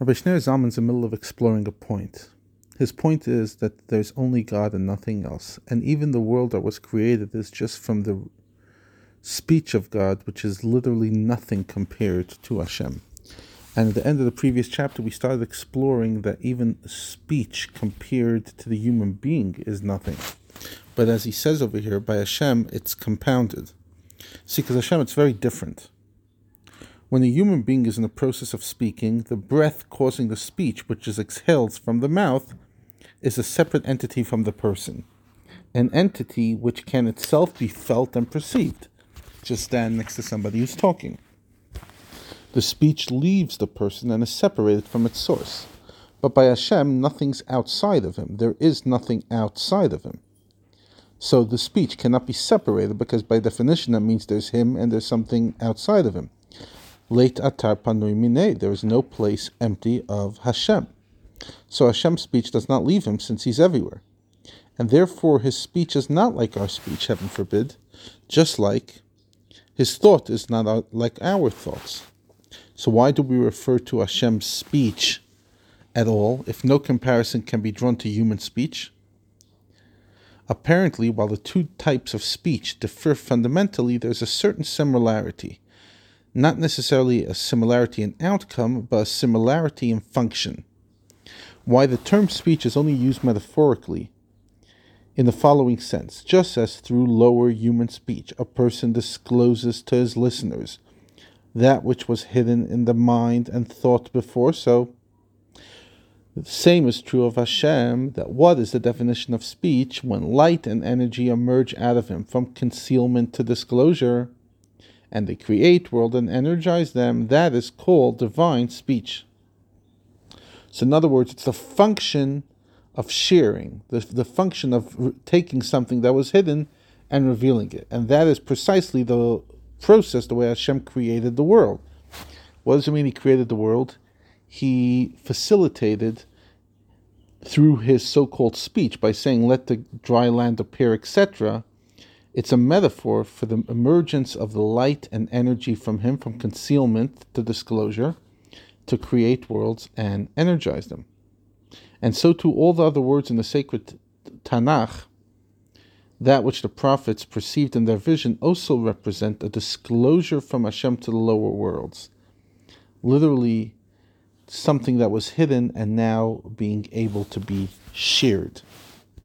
Rabbi Shneur Zalman's in the middle of exploring a point. His point is that there's only God and nothing else, and even the world that was created is just from the speech of God, which is literally nothing compared to Hashem. And at the end of the previous chapter, we started exploring that even speech compared to the human being is nothing. But as he says over here, by Hashem, it's compounded. See, because Hashem, it's very different. When a human being is in the process of speaking, the breath causing the speech, which is exhaled from the mouth, is a separate entity from the person. An entity which can itself be felt and perceived. Just stand next to somebody who's talking. The speech leaves the person and is separated from its source. But by Hashem, nothing's outside of him. There is nothing outside of him. So the speech cannot be separated because, by definition, that means there's him and there's something outside of him. Leit atar panui minei. There is no place empty of Hashem. So Hashem's speech does not leave him since he's everywhere. And therefore his speech is not like our speech, heaven forbid, just like his thought is not like our thoughts. So why do we refer to Hashem's speech at all if no comparison can be drawn to human speech? Apparently, while the two types of speech differ fundamentally, there's a certain similarity not necessarily a similarity in outcome, but a similarity in function. Why the term speech is only used metaphorically in the following sense just as through lower human speech a person discloses to his listeners that which was hidden in the mind and thought before, so the same is true of Hashem, that what is the definition of speech when light and energy emerge out of him from concealment to disclosure? And they create world and energize them, that is called divine speech. So, in other words, it's the function of sharing, the, the function of re- taking something that was hidden and revealing it. And that is precisely the process, the way Hashem created the world. What does it mean He created the world? He facilitated through his so called speech by saying, Let the dry land appear, etc it's a metaphor for the emergence of the light and energy from him, from concealment to disclosure, to create worlds and energize them. And so too all the other words in the sacred Tanakh, that which the prophets perceived in their vision, also represent a disclosure from Hashem to the lower worlds. Literally, something that was hidden and now being able to be shared.